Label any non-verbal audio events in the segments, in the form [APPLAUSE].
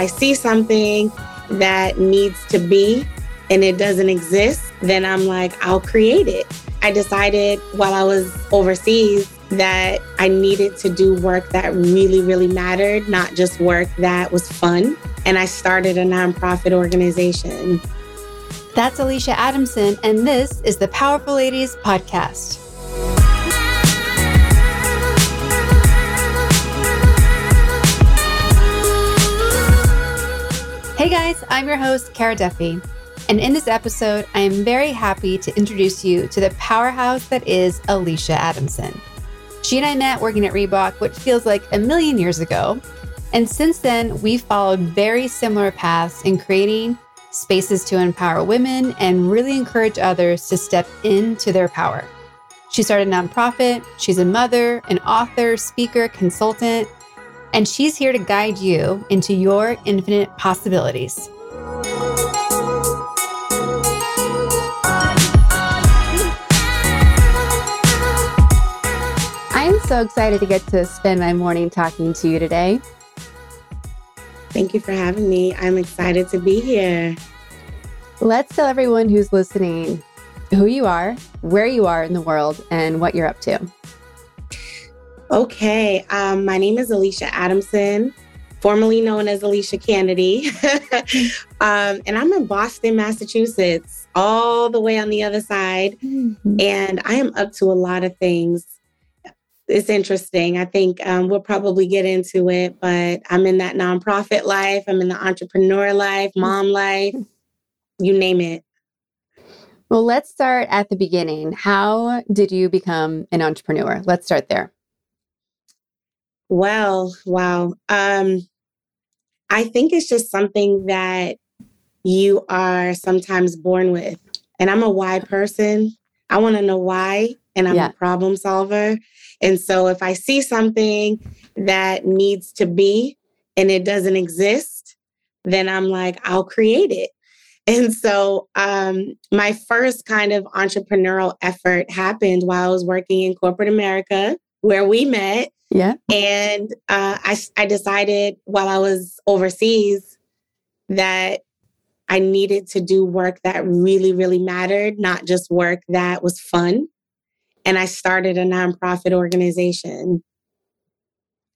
I see something that needs to be and it doesn't exist, then I'm like, I'll create it. I decided while I was overseas that I needed to do work that really, really mattered, not just work that was fun. And I started a nonprofit organization. That's Alicia Adamson, and this is the Powerful Ladies Podcast. Guys, I'm your host, Kara Duffy. And in this episode, I am very happy to introduce you to the powerhouse that is Alicia Adamson. She and I met working at Reebok, which feels like a million years ago. And since then, we've followed very similar paths in creating spaces to empower women and really encourage others to step into their power. She started a nonprofit, she's a mother, an author, speaker, consultant, and she's here to guide you into your infinite possibilities. I'm so excited to get to spend my morning talking to you today. Thank you for having me. I'm excited to be here. Let's tell everyone who's listening who you are, where you are in the world, and what you're up to. Okay. Um, my name is Alicia Adamson, formerly known as Alicia Kennedy. [LAUGHS] um, and I'm in Boston, Massachusetts, all the way on the other side. Mm-hmm. And I am up to a lot of things. It's interesting. I think um, we'll probably get into it, but I'm in that nonprofit life, I'm in the entrepreneur life, mom life, you name it. Well, let's start at the beginning. How did you become an entrepreneur? Let's start there. Well, wow. Um, I think it's just something that you are sometimes born with. And I'm a why person. I want to know why, and I'm yeah. a problem solver. And so if I see something that needs to be and it doesn't exist, then I'm like, I'll create it. And so um, my first kind of entrepreneurial effort happened while I was working in corporate America, where we met. Yeah. And uh, I, I decided while I was overseas that I needed to do work that really, really mattered, not just work that was fun. And I started a nonprofit organization.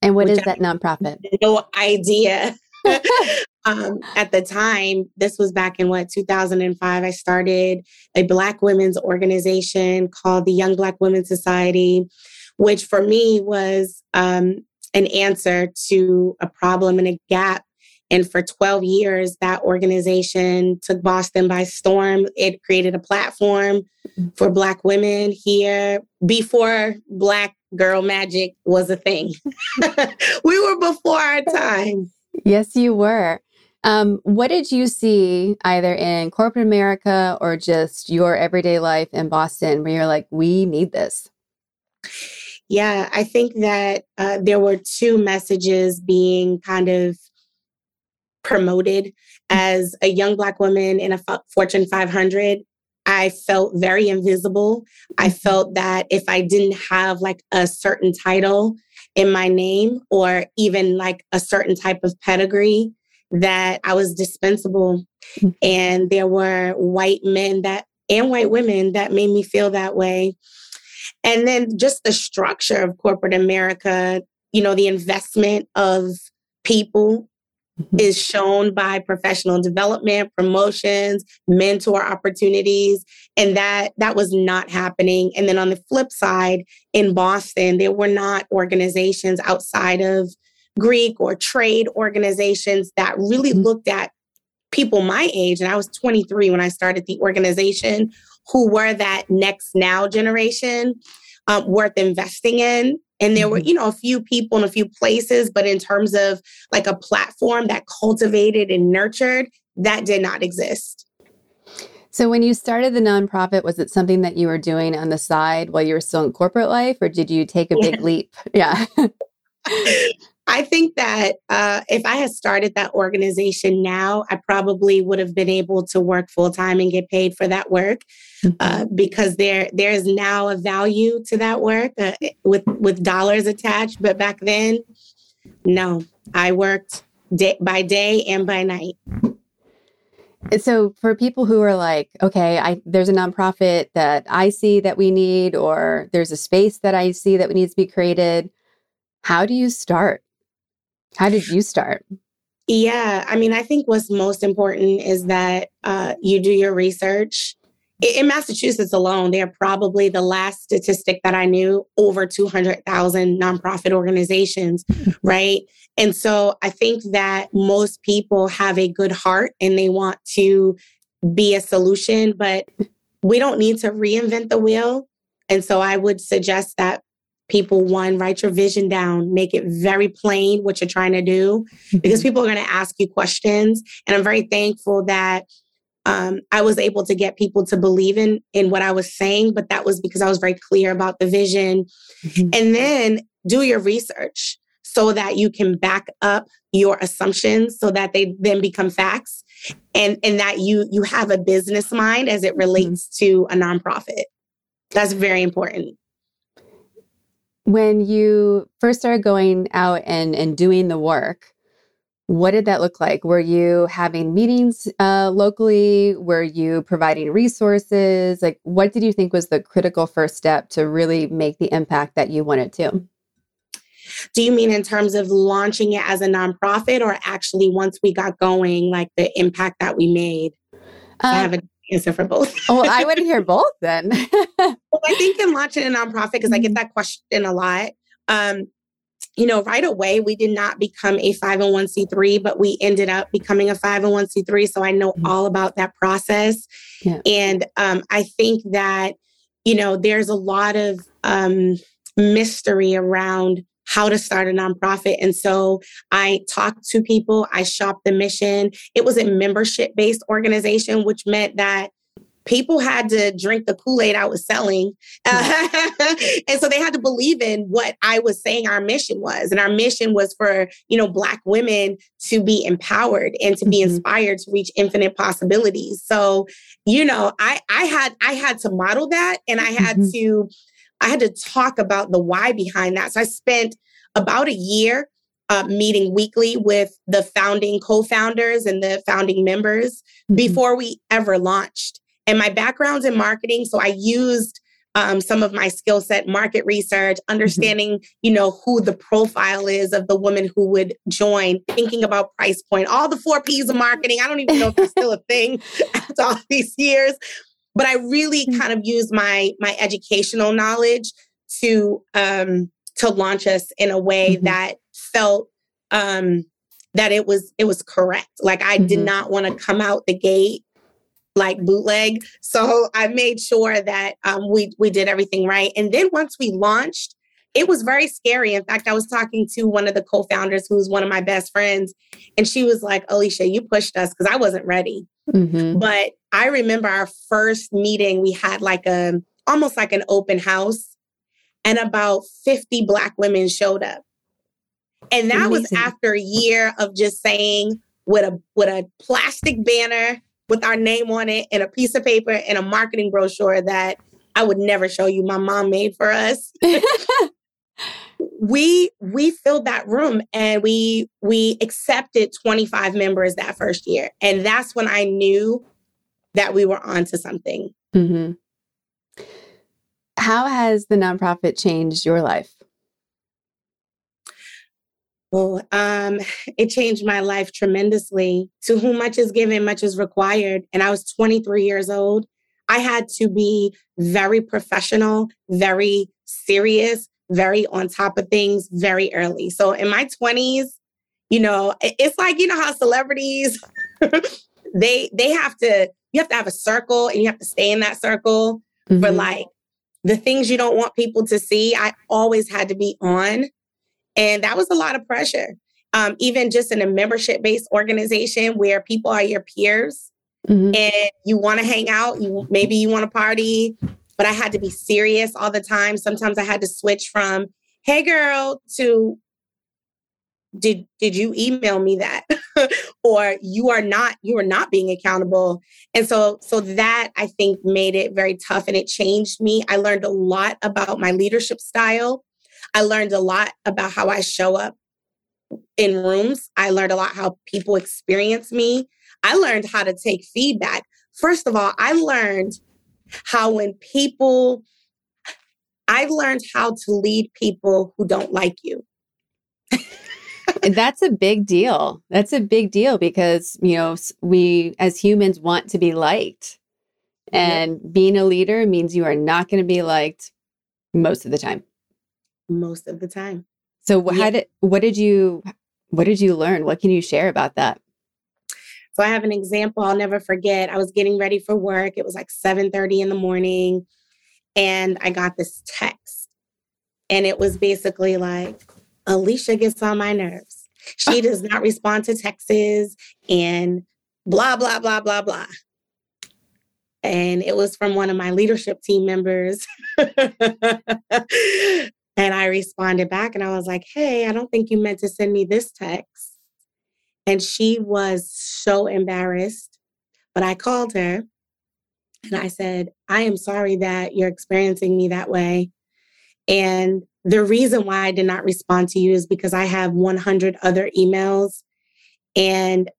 And what is that nonprofit? No idea. [LAUGHS] [LAUGHS] um, at the time, this was back in what, 2005, I started a Black women's organization called the Young Black Women's Society which for me was um, an answer to a problem and a gap. And for 12 years, that organization took Boston by storm. It created a platform for Black women here before Black girl magic was a thing. [LAUGHS] we were before our time. Yes, you were. Um, what did you see either in corporate America or just your everyday life in Boston where you're like, we need this? Yeah, I think that uh, there were two messages being kind of promoted as a young Black woman in a Fortune 500. I felt very invisible. I mm-hmm. felt that if I didn't have like a certain title in my name or even like a certain type of pedigree, that I was dispensable. Mm-hmm. And there were white men that and white women that made me feel that way. And then just the structure of corporate America, you know, the investment of people mm-hmm. is shown by professional development, promotions, mentor opportunities, and that that was not happening. And then on the flip side, in Boston, there were not organizations outside of Greek or trade organizations that really mm-hmm. looked at people my age, and I was 23 when I started the organization, who were that next now generation um, worth investing in. And there were, mm-hmm. you know, a few people in a few places, but in terms of like a platform that cultivated and nurtured, that did not exist. So, when you started the nonprofit, was it something that you were doing on the side while you were still in corporate life, or did you take a big leap? [LAUGHS] Yeah. I think that uh, if I had started that organization now, I probably would have been able to work full time and get paid for that work mm-hmm. uh, because there there is now a value to that work uh, with with dollars attached. But back then, no, I worked day, by day and by night. So for people who are like, okay, I there's a nonprofit that I see that we need, or there's a space that I see that needs to be created, how do you start? How did you start? Yeah, I mean, I think what's most important is that uh, you do your research. In Massachusetts alone, they're probably the last statistic that I knew over 200,000 nonprofit organizations, [LAUGHS] right? And so I think that most people have a good heart and they want to be a solution, but we don't need to reinvent the wheel. And so I would suggest that people one write your vision down make it very plain what you're trying to do because mm-hmm. people are going to ask you questions and i'm very thankful that um, i was able to get people to believe in in what i was saying but that was because i was very clear about the vision mm-hmm. and then do your research so that you can back up your assumptions so that they then become facts and and that you you have a business mind as it mm-hmm. relates mm-hmm. to a nonprofit that's very important when you first started going out and, and doing the work, what did that look like? Were you having meetings uh, locally? Were you providing resources? Like, what did you think was the critical first step to really make the impact that you wanted to? Do you mean in terms of launching it as a nonprofit or actually once we got going, like the impact that we made? Um, answer for both. well, I would hear [LAUGHS] both then. [LAUGHS] well, I think in launching a nonprofit, because I get mm-hmm. that question a lot. Um, you know, right away, we did not become a 501c3, but we ended up becoming a 501c3. So I know mm-hmm. all about that process. Yeah. And um, I think that, you know, there's a lot of um, mystery around how to start a nonprofit. And so I talked to people, I shopped the mission. It was a membership based organization, which meant that people had to drink the Kool Aid I was selling. [LAUGHS] and so they had to believe in what I was saying our mission was. And our mission was for, you know, Black women to be empowered and to be mm-hmm. inspired to reach infinite possibilities. So, you know, I, I had, I had to model that and I had mm-hmm. to, I had to talk about the why behind that. So I spent about a year uh, meeting weekly with the founding co-founders and the founding members mm-hmm. before we ever launched. And my background's in marketing, so I used um, some of my skill set, market research, mm-hmm. understanding, mm-hmm. you know, who the profile is of the woman who would join, thinking about price point, all the four P's of marketing. I don't even know if it's still a thing [LAUGHS] after all these years, but I really mm. kind of used my my educational knowledge to um, to launch us in a way mm-hmm. that felt um, that it was it was correct. Like I mm-hmm. did not want to come out the gate like bootleg, so I made sure that um, we we did everything right. And then once we launched, it was very scary. In fact, I was talking to one of the co-founders, who's one of my best friends, and she was like, "Alicia, you pushed us because I wasn't ready." Mm-hmm. But I remember our first meeting, we had like a almost like an open house, and about 50 Black women showed up. And that Amazing. was after a year of just saying with a with a plastic banner with our name on it and a piece of paper and a marketing brochure that I would never show you my mom made for us. [LAUGHS] we we filled that room and we we accepted 25 members that first year and that's when i knew that we were onto something. Mm-hmm. how has the nonprofit changed your life? Well um, it changed my life tremendously. To whom much is given much is required. And i was 23 years old. I had to be very professional very serious very on top of things very early. So in my 20s, you know, it's like you know how celebrities [LAUGHS] they they have to you have to have a circle and you have to stay in that circle mm-hmm. for like the things you don't want people to see. I always had to be on. And that was a lot of pressure. Um, even just in a membership based organization where people are your peers mm-hmm. and you want to hang out, you maybe you want to party, but I had to be serious all the time. Sometimes I had to switch from, hey girl, to did did you email me that [LAUGHS] or you are not you are not being accountable and so so that i think made it very tough and it changed me i learned a lot about my leadership style i learned a lot about how i show up in rooms. I learned a lot how people experience me. I learned how to take feedback. First of all, I learned how when people, I've learned how to lead people who don't like you. That's a big deal. That's a big deal because, you know, we as humans want to be liked. And yep. being a leader means you are not going to be liked most of the time. Most of the time. So how did what did you what did you learn? What can you share about that? So I have an example I'll never forget. I was getting ready for work. It was like 7:30 in the morning and I got this text. And it was basically like Alicia gets on my nerves. She [LAUGHS] does not respond to texts and blah blah blah blah blah. And it was from one of my leadership team members. [LAUGHS] And I responded back and I was like, hey, I don't think you meant to send me this text. And she was so embarrassed. But I called her and I said, I am sorry that you're experiencing me that way. And the reason why I did not respond to you is because I have 100 other emails and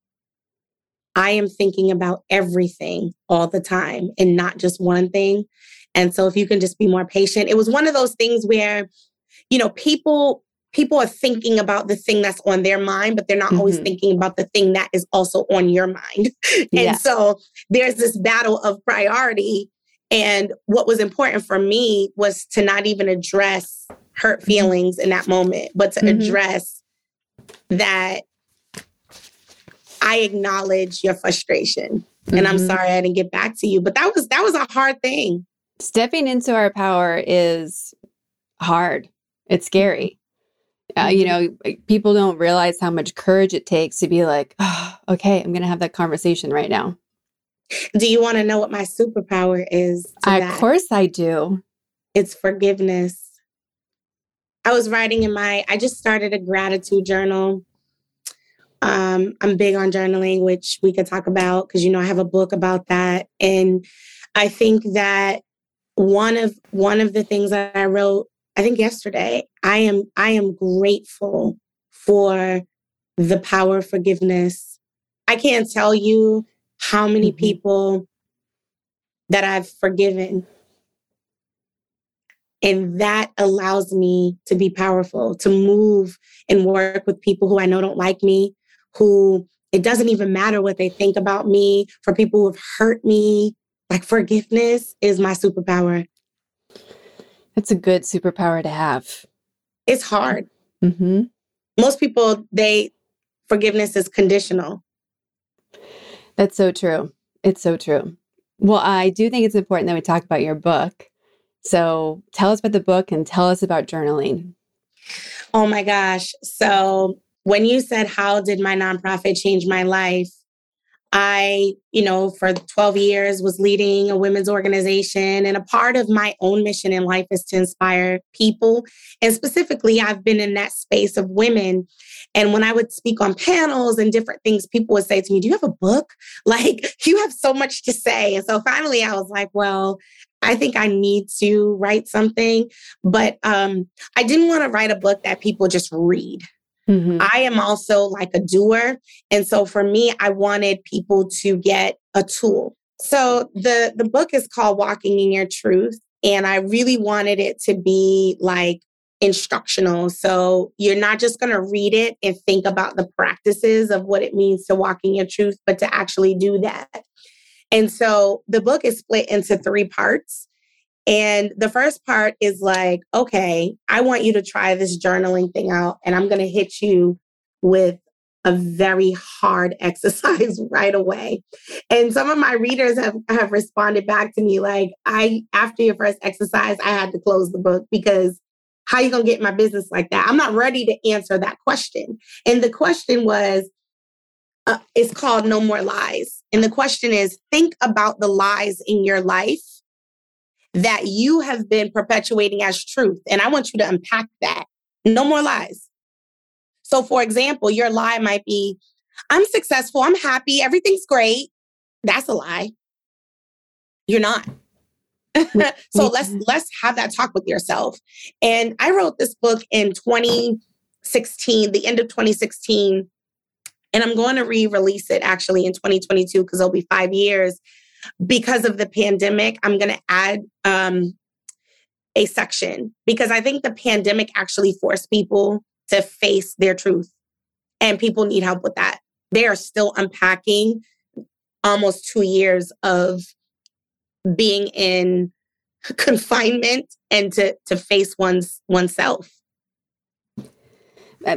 I am thinking about everything all the time and not just one thing. And so if you can just be more patient, it was one of those things where, you know, people people are thinking about the thing that's on their mind, but they're not mm-hmm. always thinking about the thing that is also on your mind. [LAUGHS] and yeah. so there's this battle of priority. And what was important for me was to not even address hurt feelings in that moment, but to mm-hmm. address that I acknowledge your frustration. Mm-hmm. And I'm mm-hmm. sorry I didn't get back to you. But that was that was a hard thing stepping into our power is hard. It's scary. Uh, you mm-hmm. know, people don't realize how much courage it takes to be like, oh, okay, I'm going to have that conversation right now. Do you want to know what my superpower is? of course, I do. It's forgiveness. I was writing in my, I just started a gratitude journal. Um, I'm big on journaling, which we could talk about because, you know, I have a book about that. And I think that one of one of the things that I wrote, I think yesterday, I am I am grateful for the power of forgiveness. I can't tell you how many mm-hmm. people that I've forgiven. And that allows me to be powerful, to move and work with people who I know don't like me, who it doesn't even matter what they think about me, for people who have hurt me, like forgiveness is my superpower. That's a good superpower to have. It's hard. Mm-hmm. Most people, they forgiveness is conditional. That's so true. It's so true. Well, I do think it's important that we talk about your book. So tell us about the book and tell us about journaling. Oh my gosh. So when you said, How did my nonprofit change my life? I, you know, for 12 years was leading a women's organization. And a part of my own mission in life is to inspire people. And specifically, I've been in that space of women. And when I would speak on panels and different things, people would say to me, Do you have a book? [LAUGHS] Like, you have so much to say. And so finally, I was like, Well, I think I need to write something. But um, I didn't want to write a book that people just read. Mm-hmm. I am also like a doer. And so for me, I wanted people to get a tool. So the the book is called Walking in Your Truth. And I really wanted it to be like instructional. So you're not just going to read it and think about the practices of what it means to walk in your truth, but to actually do that. And so the book is split into three parts. And the first part is like, okay, I want you to try this journaling thing out, and I'm going to hit you with a very hard [LAUGHS] exercise right away. And some of my readers have, have responded back to me like, I, after your first exercise, I had to close the book because how you going to get my business like that? I'm not ready to answer that question. And the question was, uh, it's called No More Lies. And the question is, think about the lies in your life that you have been perpetuating as truth. And I want you to unpack that. No more lies. So, for example, your lie might be, I'm successful, I'm happy, everything's great. That's a lie. You're not. [LAUGHS] so let's let's have that talk with yourself. And I wrote this book in 2016, the end of 2016, and I'm going to re release it actually in 2022 because it'll be five years. Because of the pandemic, I'm going to add um, a section because I think the pandemic actually forced people to face their truth, and people need help with that. They are still unpacking almost two years of being in [LAUGHS] confinement and to to face one's oneself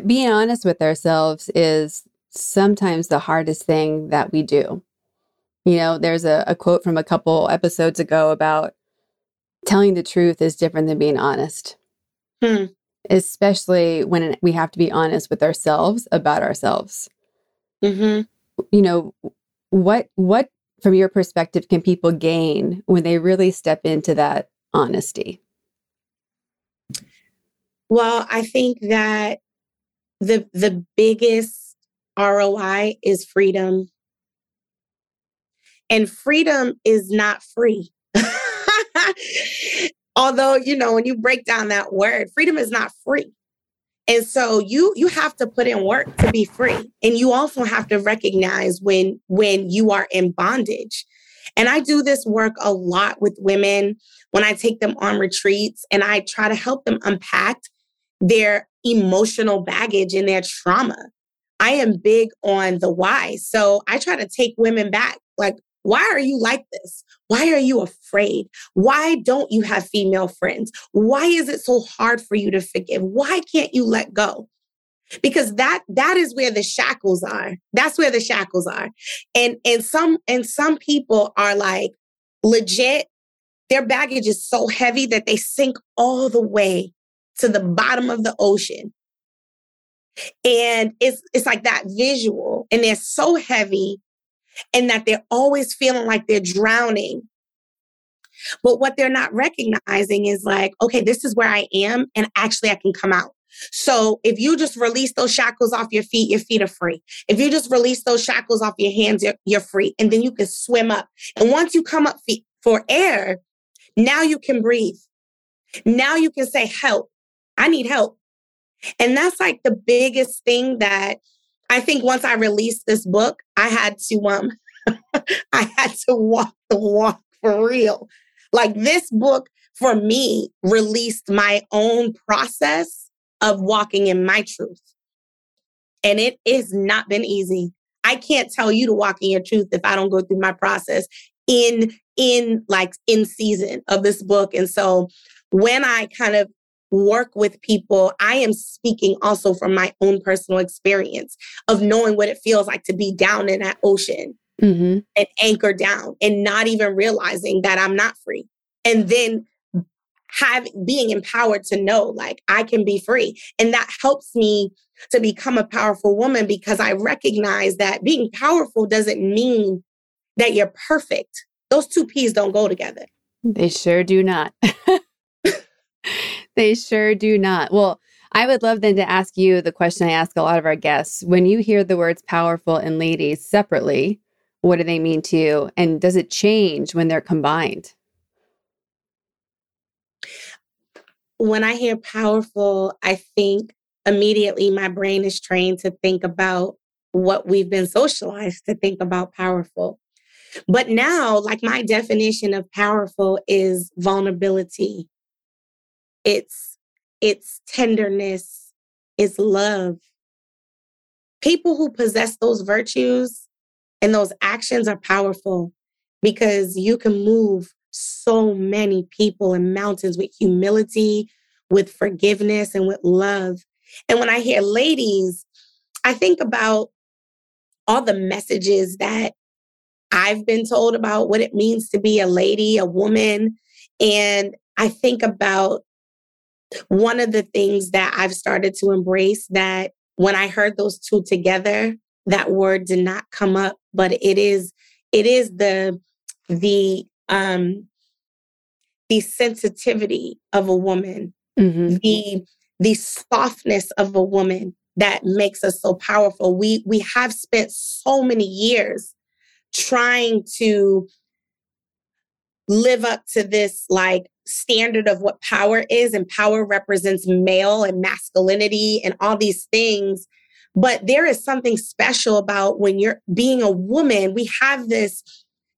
being honest with ourselves is sometimes the hardest thing that we do. You know, there's a, a, quote from a couple episodes ago about telling the truth is different than being honest, hmm. especially when we have to be honest with ourselves about ourselves. Mm-hmm. You know, what what from your perspective can people gain when they really step into that honesty? Well, I think that the the biggest ROI is freedom. And freedom is not free. [LAUGHS] Although, you know, when you break down that word, freedom is not free. And so you you have to put in work to be free. And you also have to recognize when when you are in bondage. And I do this work a lot with women when I take them on retreats and I try to help them unpack their emotional baggage and their trauma. I am big on the why. So I try to take women back. Like, why are you like this? Why are you afraid? Why don't you have female friends? Why is it so hard for you to forgive? Why can't you let go? Because that that is where the shackles are. That's where the shackles are. And and some and some people are like legit their baggage is so heavy that they sink all the way to the bottom of the ocean. And it's it's like that visual and they're so heavy and that they're always feeling like they're drowning. But what they're not recognizing is like, okay, this is where I am and actually I can come out. So if you just release those shackles off your feet, your feet are free. If you just release those shackles off your hands, you're, you're free. And then you can swim up. And once you come up for air, now you can breathe. Now you can say, help. I need help. And that's like the biggest thing that I think once I released this book, I had to um [LAUGHS] I had to walk the walk for real. Like this book for me released my own process of walking in my truth. And it has not been easy. I can't tell you to walk in your truth if I don't go through my process in in like in season of this book. And so when I kind of work with people, I am speaking also from my own personal experience of knowing what it feels like to be down in that ocean mm-hmm. and anchor down and not even realizing that I'm not free. And then having being empowered to know like I can be free. And that helps me to become a powerful woman because I recognize that being powerful doesn't mean that you're perfect. Those two P's don't go together. They sure do not. [LAUGHS] they sure do not. Well, I would love then to ask you the question I ask a lot of our guests. When you hear the words powerful and ladies separately, what do they mean to you? And does it change when they're combined? When I hear powerful, I think immediately my brain is trained to think about what we've been socialized to think about powerful. But now, like my definition of powerful is vulnerability, it's it's tenderness, it's love. People who possess those virtues and those actions are powerful because you can move so many people and mountains with humility, with forgiveness, and with love. And when I hear ladies, I think about all the messages that I've been told about what it means to be a lady, a woman. And I think about one of the things that I've started to embrace that when I heard those two together, that word did not come up, but it is it is the the um the sensitivity of a woman, mm-hmm. the the softness of a woman that makes us so powerful. We we have spent so many years trying to live up to this like standard of what power is, and power represents male and masculinity and all these things. But there is something special about when you're being a woman, we have this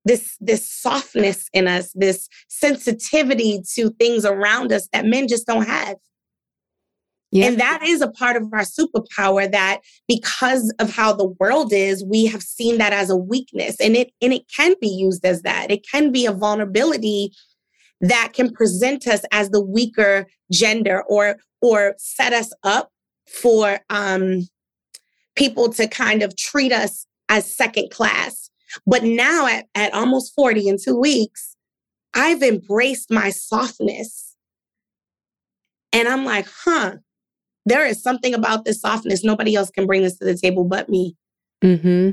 this this softness in us, this sensitivity to things around us that men just don't have. Yeah. And that is a part of our superpower that because of how the world is, we have seen that as a weakness. And it and it can be used as that. It can be a vulnerability that can present us as the weaker gender or or set us up for um people to kind of treat us as second class. But now at, at almost 40 in two weeks, I've embraced my softness. And I'm like, huh, there is something about this softness. Nobody else can bring this to the table but me. Mm-hmm.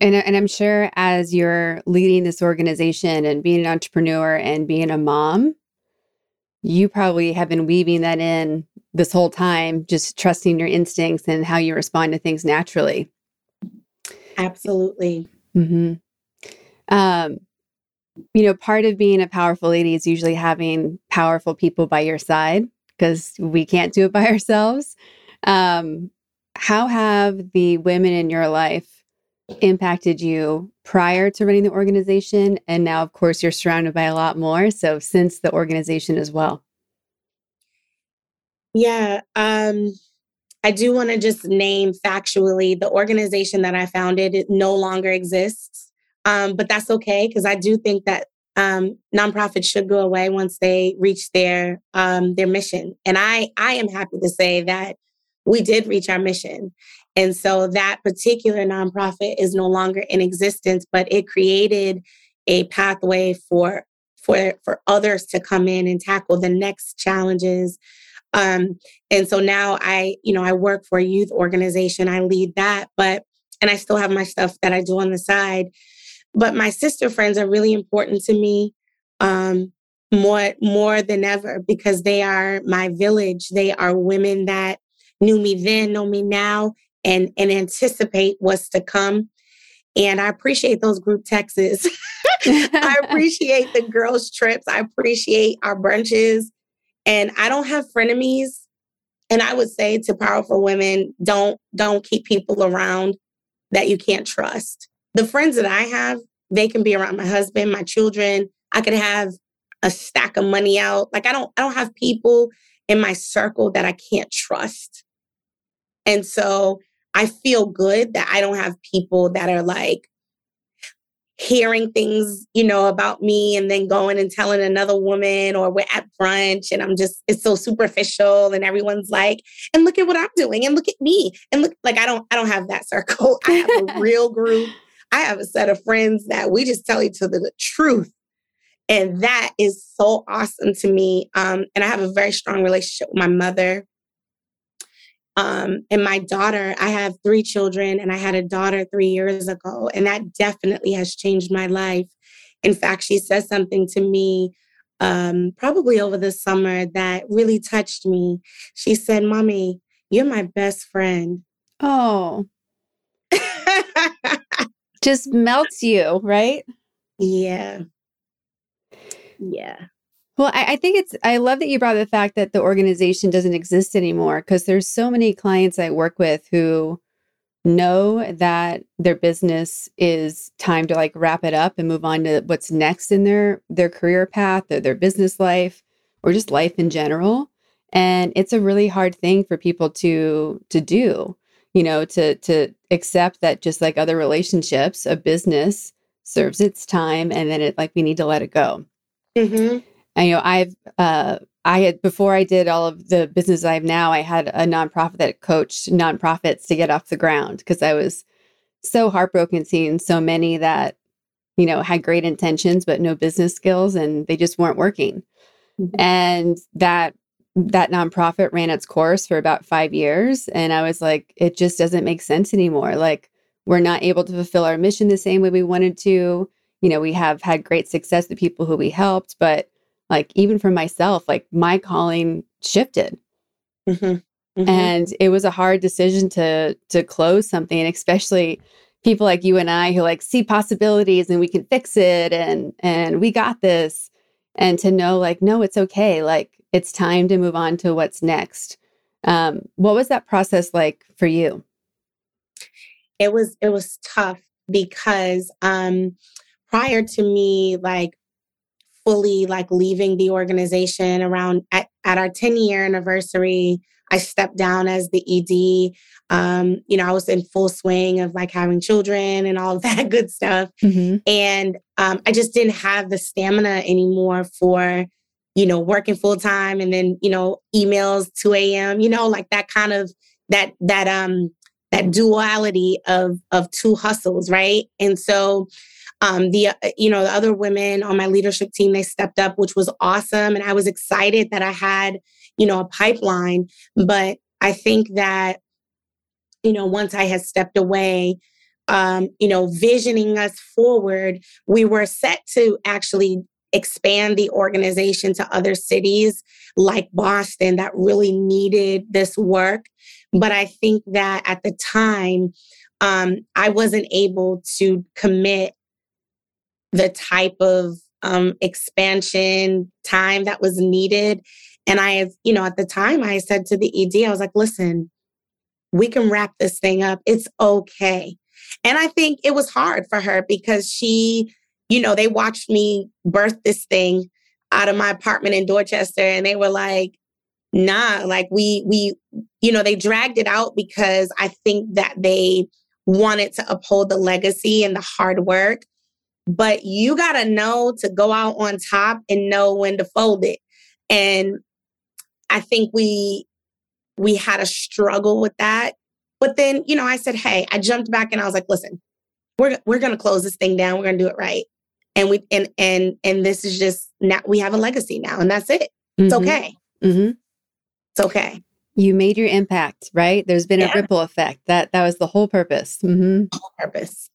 And, and I'm sure as you're leading this organization and being an entrepreneur and being a mom, you probably have been weaving that in this whole time, just trusting your instincts and how you respond to things naturally. Absolutely. Mm-hmm. Um, you know, part of being a powerful lady is usually having powerful people by your side because we can't do it by [LAUGHS] ourselves. Um, how have the women in your life impacted you prior to running the organization? And now, of course, you're surrounded by a lot more. So, since the organization as well. Yeah. Um, I do want to just name factually the organization that I founded, it no longer exists. Um, but that's okay because I do think that um, nonprofits should go away once they reach their um, their mission. And I I am happy to say that we did reach our mission. And so that particular nonprofit is no longer in existence, but it created a pathway for for for others to come in and tackle the next challenges. Um, and so now I, you know, I work for a youth organization. I lead that, but and I still have my stuff that I do on the side. But my sister friends are really important to me um, more more than ever because they are my village. They are women that knew me then, know me now, and and anticipate what's to come. And I appreciate those group texts. [LAUGHS] I [LAUGHS] appreciate the girls' trips. I appreciate our brunches. And I don't have frenemies. And I would say to powerful women, don't don't keep people around that you can't trust the friends that I have, they can be around my husband, my children. I could have a stack of money out. Like I don't I don't have people in my circle that I can't trust. And so I feel good that I don't have people that are like hearing things, you know, about me and then going and telling another woman or we're at brunch and I'm just it's so superficial and everyone's like, and look at what I'm doing and look at me. And look like I don't I don't have that circle. I have a [LAUGHS] real group I have a set of friends that we just tell each other the truth. And that is so awesome to me. Um, and I have a very strong relationship with my mother. Um, and my daughter, I have three children, and I had a daughter three years ago, and that definitely has changed my life. In fact, she said something to me um, probably over the summer that really touched me. She said, Mommy, you're my best friend. Oh. [LAUGHS] just melts you, right? Yeah. Yeah. Well, I, I, think it's, I love that you brought the fact that the organization doesn't exist anymore because there's so many clients I work with who know that their business is time to like wrap it up and move on to what's next in their their career path or their business life or just life in general and it's a really hard thing for people to to do you know, to to accept that just like other relationships, a business serves its time and then it like we need to let it go. Mm-hmm. And you know, I've uh I had before I did all of the business I have now, I had a nonprofit that coached nonprofits to get off the ground because I was so heartbroken seeing so many that, you know, had great intentions but no business skills and they just weren't working. Mm-hmm. And that that nonprofit ran its course for about five years. And I was like, it just doesn't make sense anymore. Like, we're not able to fulfill our mission the same way we wanted to. You know, we have had great success with people who we helped, but like, even for myself, like, my calling shifted. Mm-hmm. Mm-hmm. And it was a hard decision to to close something, and especially people like you and I who like see possibilities and we can fix it and and we got this and to know like no it's okay like it's time to move on to what's next um, what was that process like for you it was it was tough because um prior to me like fully like leaving the organization around at, at our 10 year anniversary i stepped down as the ed um you know i was in full swing of like having children and all of [LAUGHS] that good stuff. Mm-hmm. and um i just didn't have the stamina anymore for you know working full time and then you know emails 2 a.m you know like that kind of that that um that duality of of two hustles right? And so um, the uh, you know the other women on my leadership team they stepped up which was awesome and i was excited that i had you know a pipeline but i think that you know once i had stepped away um, you know visioning us forward we were set to actually expand the organization to other cities like boston that really needed this work but i think that at the time um, i wasn't able to commit the type of um, expansion time that was needed. And I, you know, at the time I said to the ED, I was like, listen, we can wrap this thing up. It's okay. And I think it was hard for her because she, you know, they watched me birth this thing out of my apartment in Dorchester and they were like, nah, like we, we, you know, they dragged it out because I think that they wanted to uphold the legacy and the hard work but you got to know to go out on top and know when to fold it. And I think we we had a struggle with that. But then, you know, I said, "Hey, I jumped back and I was like, listen, we're we're going to close this thing down. We're going to do it right." And we and and and this is just now we have a legacy now and that's it. It's mm-hmm. okay. Mm-hmm. It's okay. You made your impact, right? There's been yeah. a ripple effect. That that was the whole purpose. Mm-hmm. Whole purpose.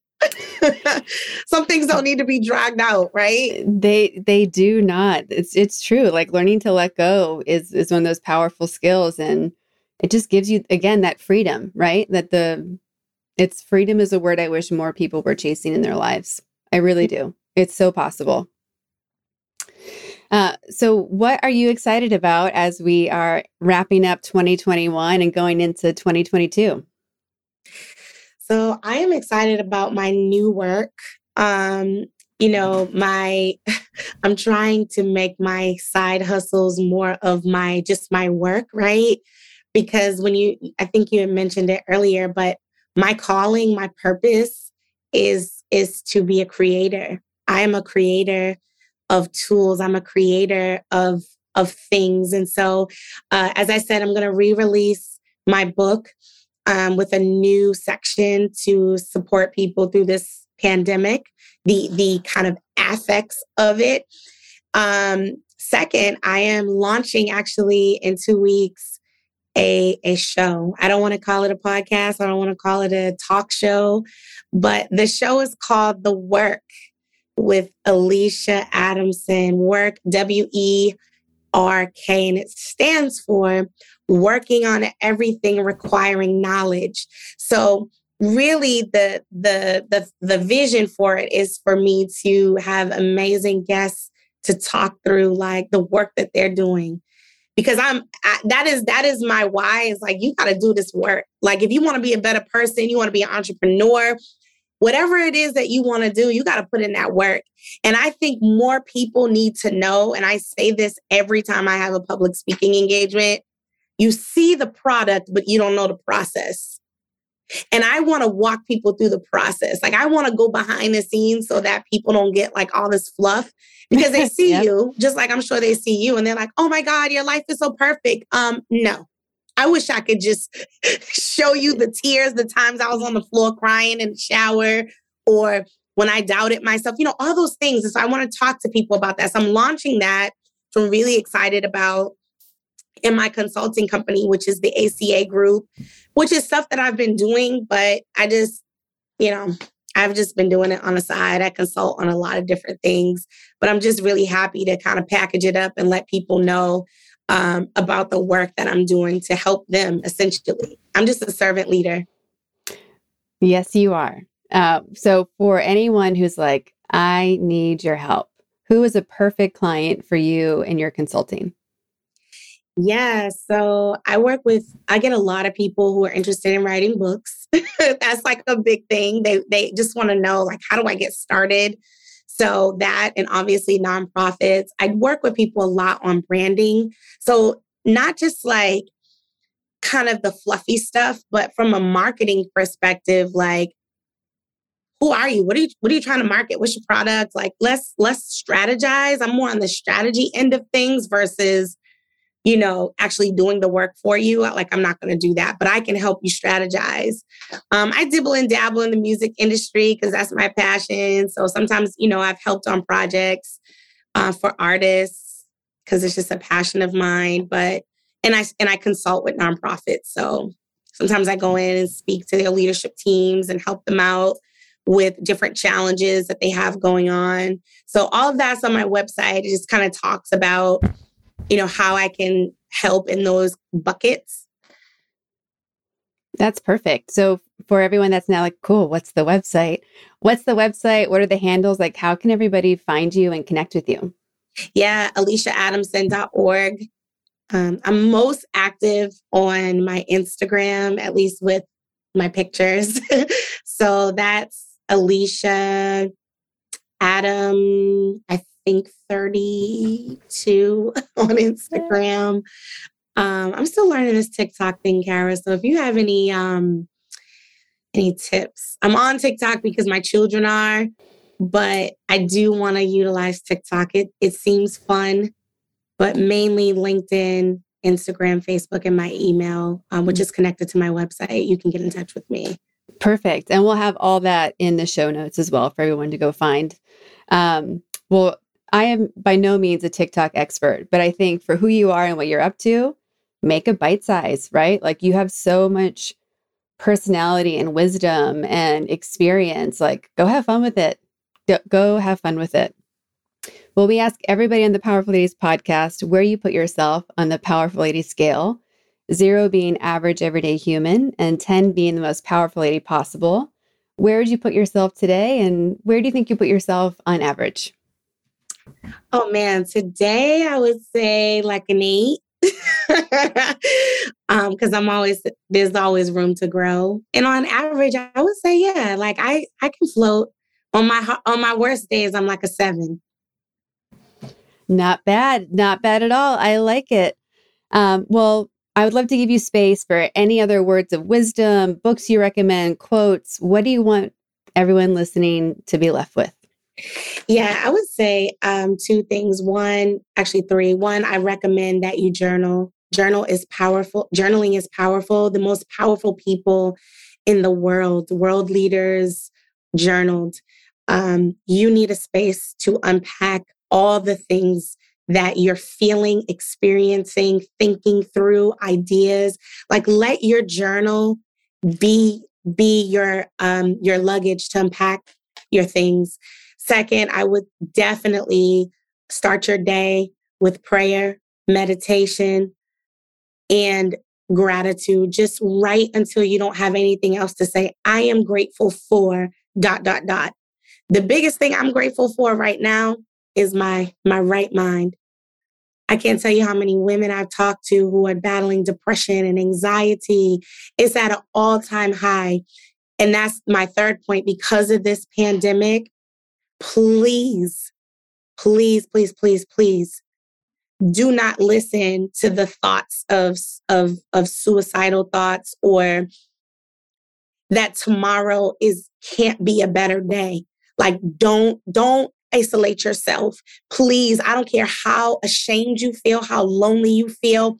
[LAUGHS] Some things don't need to be dragged out, right? They they do not. It's it's true. Like learning to let go is is one of those powerful skills and it just gives you again that freedom, right? That the it's freedom is a word I wish more people were chasing in their lives. I really do. It's so possible. Uh, so, what are you excited about as we are wrapping up 2021 and going into 2022? So I am excited about my new work. Um, you know, my [LAUGHS] I'm trying to make my side hustles more of my just my work, right? Because when you I think you had mentioned it earlier, but my calling, my purpose is is to be a creator. I am a creator of tools. I'm a creator of of things. And so, uh, as I said, I'm going to re-release my book um, with a new section to support people through this pandemic, the the kind of affects of it. Um, second, I am launching actually in two weeks a a show. I don't want to call it a podcast. I don't want to call it a talk show, but the show is called The Werk with Alicia Adamson. Werk W E R K, and it stands for working on everything requiring knowledge. So really the the the the vision for it is for me to have amazing guests to talk through like the work that they're doing. Because i'm I, that is that is my why is like you got to do this work. Like if you want to be a better person you want to be an entrepreneur whatever it is that you want to do you got to put in that work. And i think more people need to know and i say this every time i have a public speaking engagement you see the product, but you don't know the process. And I want to walk people through the process. Like I want to go behind the scenes so that people don't get like all this fluff [LAUGHS] because they see yep. you just like I'm sure they see you and they're like, "Oh my god, your life is so perfect." Um no. I wish I could just [LAUGHS] show you the tears, the times I was on the floor crying in the shower or when I doubted myself, you know, all those things. And so I want to talk to people about that. So I'm launching that. So I'm really excited about in my consulting company, which is the ACA group, which is stuff that I've been doing, but I just, you know, I've just been doing it on the side. I consult on a lot of different things, but I'm just really happy to kind of package it up and let people know um, about the work that I'm doing to help them essentially. I'm just a servant leader. Yes, you are. Uh, so, for anyone who's like, I need your help, who is a perfect client for you in your consulting? Yeah, so I work with I get a lot of people who are interested in writing books. [LAUGHS] That's like a big thing. They they just want to know like how do I get started? So that and obviously nonprofits. I work with people a lot on branding. So not just like kind of the fluffy stuff, but from a marketing perspective like who are you? What are you what are you trying to market? What's your product? Like let's let's strategize. I'm more on the strategy end of things versus you know, actually doing the work for you. Like, I'm not going to do that, but I can help you strategize. Um, I dibble and dabble in the music industry because that's my passion. So sometimes, you know, I've helped on projects uh, for artists because it's just a passion of mine. But and I and I consult with nonprofits. So sometimes I go in and speak to their leadership teams and help them out with different challenges that they have going on. So all of that's on my website. It just kind of talks about you know, how I can help in those buckets. That's perfect. So for everyone that's now like, cool, what's the website? What's the website? What are the handles? Like, how can everybody find you and connect with you? Yeah, aliciaadamson.org. Um, I'm most active on my Instagram, at least with my pictures. [LAUGHS] so that's Alicia Adam, I think 32 [LAUGHS] on Instagram. Um, I'm still learning this TikTok thing, Kara. So if you have any um any tips, I'm on TikTok because my children are, but I do want to utilize TikTok. It it seems fun, but mainly LinkedIn, Instagram, Facebook, and my email, um, which is connected to my website. You can get in touch with me. Perfect. And we'll have all that in the show notes as well for everyone to go find. Um, well, I am by no means a TikTok expert, but I think for who you are and what you're up to, make a bite size, right? Like you have so much personality and wisdom and experience. Like go have fun with it. Go have fun with it. Well, we ask everybody on the Powerful Ladies podcast where you put yourself on the Powerful Lady scale, zero being average everyday human, and 10 being the most powerful lady possible. Where would you put yourself today? And where do you think you put yourself on average? Oh man, today I would say like an eight. [LAUGHS] um, because I'm always there's always room to grow. And on average, I would say, yeah, like I I can float. On my on my worst days, I'm like a seven. Not bad. Not bad at all. I like it. Um, well, I would love to give you space for any other words of wisdom, books you recommend, quotes. What do you want everyone listening to be left with? Yeah, I would say um, two things. One, actually three. One, I recommend that you journal. Journal is powerful. Journaling is powerful. The most powerful people in the world, world leaders, journaled. Um, you need a space to unpack all the things that you're feeling, experiencing, thinking through, ideas. Like let your journal be be your um your luggage to unpack your things Second, I would definitely start your day with prayer, meditation, and gratitude. Just write until you don't have anything else to say. I am grateful for dot dot dot. The biggest thing I'm grateful for right now is my my right mind. I can't tell you how many women I've talked to who are battling depression and anxiety. It's at an all-time high. And that's my third point because of this pandemic please, please, please, please, please do not listen to the thoughts of, of, of suicidal thoughts or that tomorrow is can't be a better day. Like don't don't isolate yourself. Please, I don't care how ashamed you feel, how lonely you feel.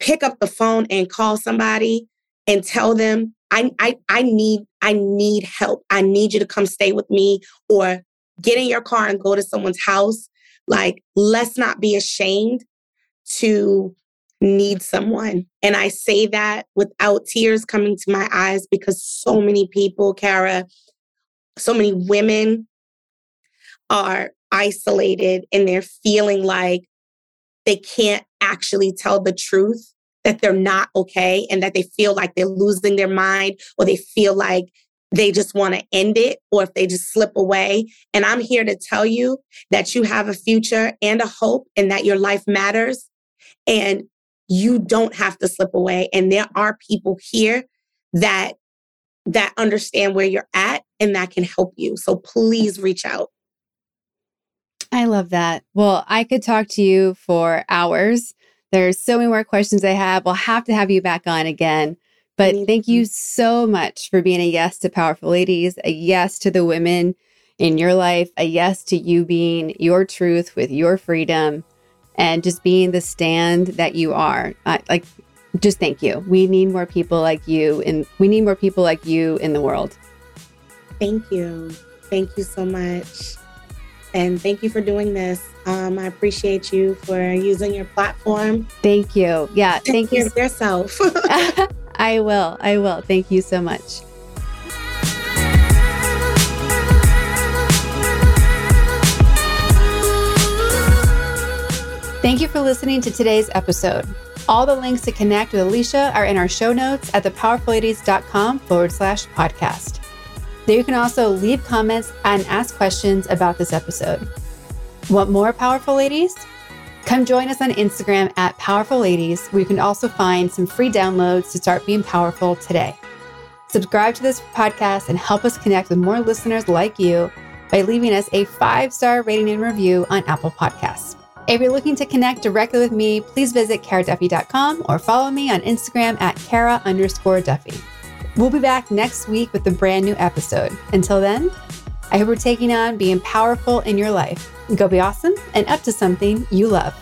Pick up the phone and call somebody and tell them I I I need I need help. I need you to come stay with me or get in your car and go to someone's house. Like, let's not be ashamed to need someone. And I say that without tears coming to my eyes because so many people, Kara, so many women are isolated and they're feeling like they can't actually tell the truth, that they're not okay, and that they feel like they're losing their mind or they feel like they just want to end it or if they just slip away. And I'm here to tell you that you have a future and a hope and that your life matters. And you don't have to slip away. And there are people here that that understand where you're at and that can help you. So please reach out. I love that. Well, I could talk to you for hours. There's so many more questions I have. We'll have to have you back on again. But thank you so much for being a yes to Powerful Ladies, a yes to the women in your life, a yes to you being your truth with your freedom and just being the stand that you are. Uh, like, just thank you. We need more people like you, and we need more people like you in the world. Thank you. Thank you so much. And thank you for doing this. Um, I appreciate you for using your platform. Thank you. Yeah. Take thank you. yourself. [LAUGHS] [LAUGHS] I will. I will. Thank you so much. Thank you for listening to today's episode. All the links to connect with Alicia are in our show notes at thepowerfulladies.com forward slash podcast. There you can also leave comments and ask questions about this episode. Want more powerful ladies? Come join us on Instagram at Powerful Ladies, where you can also find some free downloads to start being powerful today. Subscribe to this podcast and help us connect with more listeners like you by leaving us a five star rating and review on Apple Podcasts. If you're looking to connect directly with me, please visit karaduffy.com or follow me on Instagram at kara underscore duffy. We'll be back next week with a brand new episode. Until then, I hope we're taking on being powerful in your life. Go be awesome and up to something you love.